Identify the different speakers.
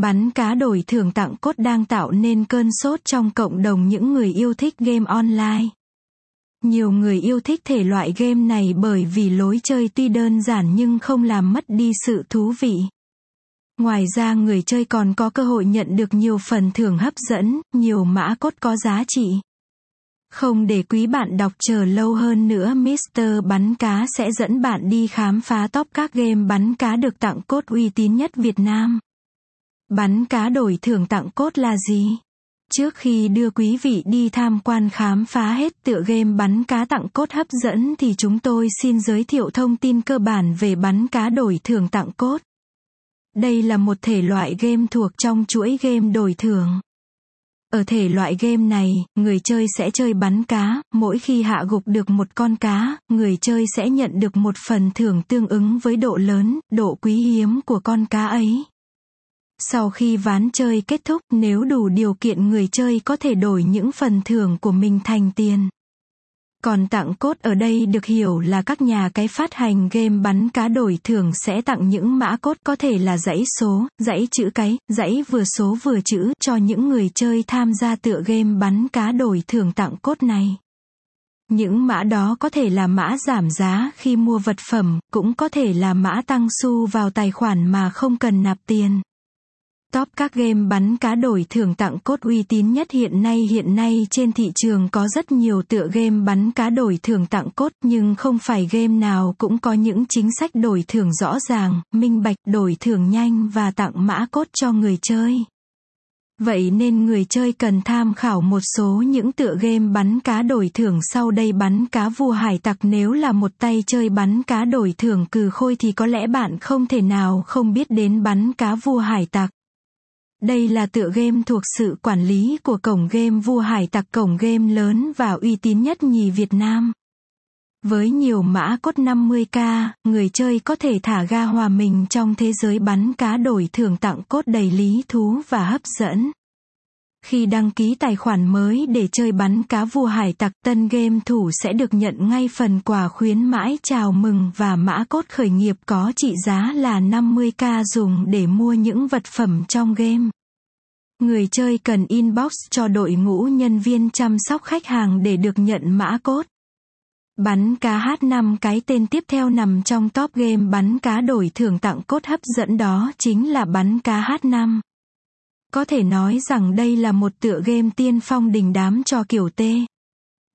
Speaker 1: Bắn cá đổi thưởng tặng cốt đang tạo nên cơn sốt trong cộng đồng những người yêu thích game online. Nhiều người yêu thích thể loại game này bởi vì lối chơi tuy đơn giản nhưng không làm mất đi sự thú vị. Ngoài ra người chơi còn có cơ hội nhận được nhiều phần thưởng hấp dẫn, nhiều mã cốt có giá trị. Không để quý bạn đọc chờ lâu hơn nữa Mr. Bắn Cá sẽ dẫn bạn đi khám phá top các game bắn cá được tặng cốt uy tín nhất Việt Nam. Bắn cá đổi thưởng tặng cốt là gì? Trước khi đưa quý vị đi tham quan khám phá hết tựa game bắn cá tặng cốt hấp dẫn thì chúng tôi xin giới thiệu thông tin cơ bản về bắn cá đổi thưởng tặng cốt. Đây là một thể loại game thuộc trong chuỗi game đổi thưởng. Ở thể loại game này, người chơi sẽ chơi bắn cá, mỗi khi hạ gục được một con cá, người chơi sẽ nhận được một phần thưởng tương ứng với độ lớn, độ quý hiếm của con cá ấy. Sau khi ván chơi kết thúc, nếu đủ điều kiện người chơi có thể đổi những phần thưởng của mình thành tiền. Còn tặng cốt ở đây được hiểu là các nhà cái phát hành game bắn cá đổi thưởng sẽ tặng những mã cốt có thể là dãy số, dãy chữ cái, dãy vừa số vừa chữ cho những người chơi tham gia tựa game bắn cá đổi thưởng tặng cốt này. Những mã đó có thể là mã giảm giá khi mua vật phẩm, cũng có thể là mã tăng xu vào tài khoản mà không cần nạp tiền. Top các game bắn cá đổi thưởng tặng cốt uy tín nhất hiện nay hiện nay trên thị trường có rất nhiều tựa game bắn cá đổi thưởng tặng cốt nhưng không phải game nào cũng có những chính sách đổi thưởng rõ ràng, minh bạch đổi thưởng nhanh và tặng mã cốt cho người chơi. Vậy nên người chơi cần tham khảo một số những tựa game bắn cá đổi thưởng sau đây bắn cá vua hải tặc nếu là một tay chơi bắn cá đổi thưởng cừ khôi thì có lẽ bạn không thể nào không biết đến bắn cá vua hải tặc. Đây là tựa game thuộc sự quản lý của cổng game vua hải tặc cổng game lớn và uy tín nhất nhì Việt Nam. Với nhiều mã cốt 50k, người chơi có thể thả ga hòa mình trong thế giới bắn cá đổi thưởng tặng cốt đầy lý thú và hấp dẫn. Khi đăng ký tài khoản mới để chơi bắn cá vua hải tặc, tân game thủ sẽ được nhận ngay phần quà khuyến mãi chào mừng và mã cốt khởi nghiệp có trị giá là 50k dùng để mua những vật phẩm trong game. Người chơi cần inbox cho đội ngũ nhân viên chăm sóc khách hàng để được nhận mã cốt. Bắn cá H5 cái tên tiếp theo nằm trong top game bắn cá đổi thưởng tặng cốt hấp dẫn đó chính là bắn cá H5. Có thể nói rằng đây là một tựa game tiên phong đình đám cho kiểu T.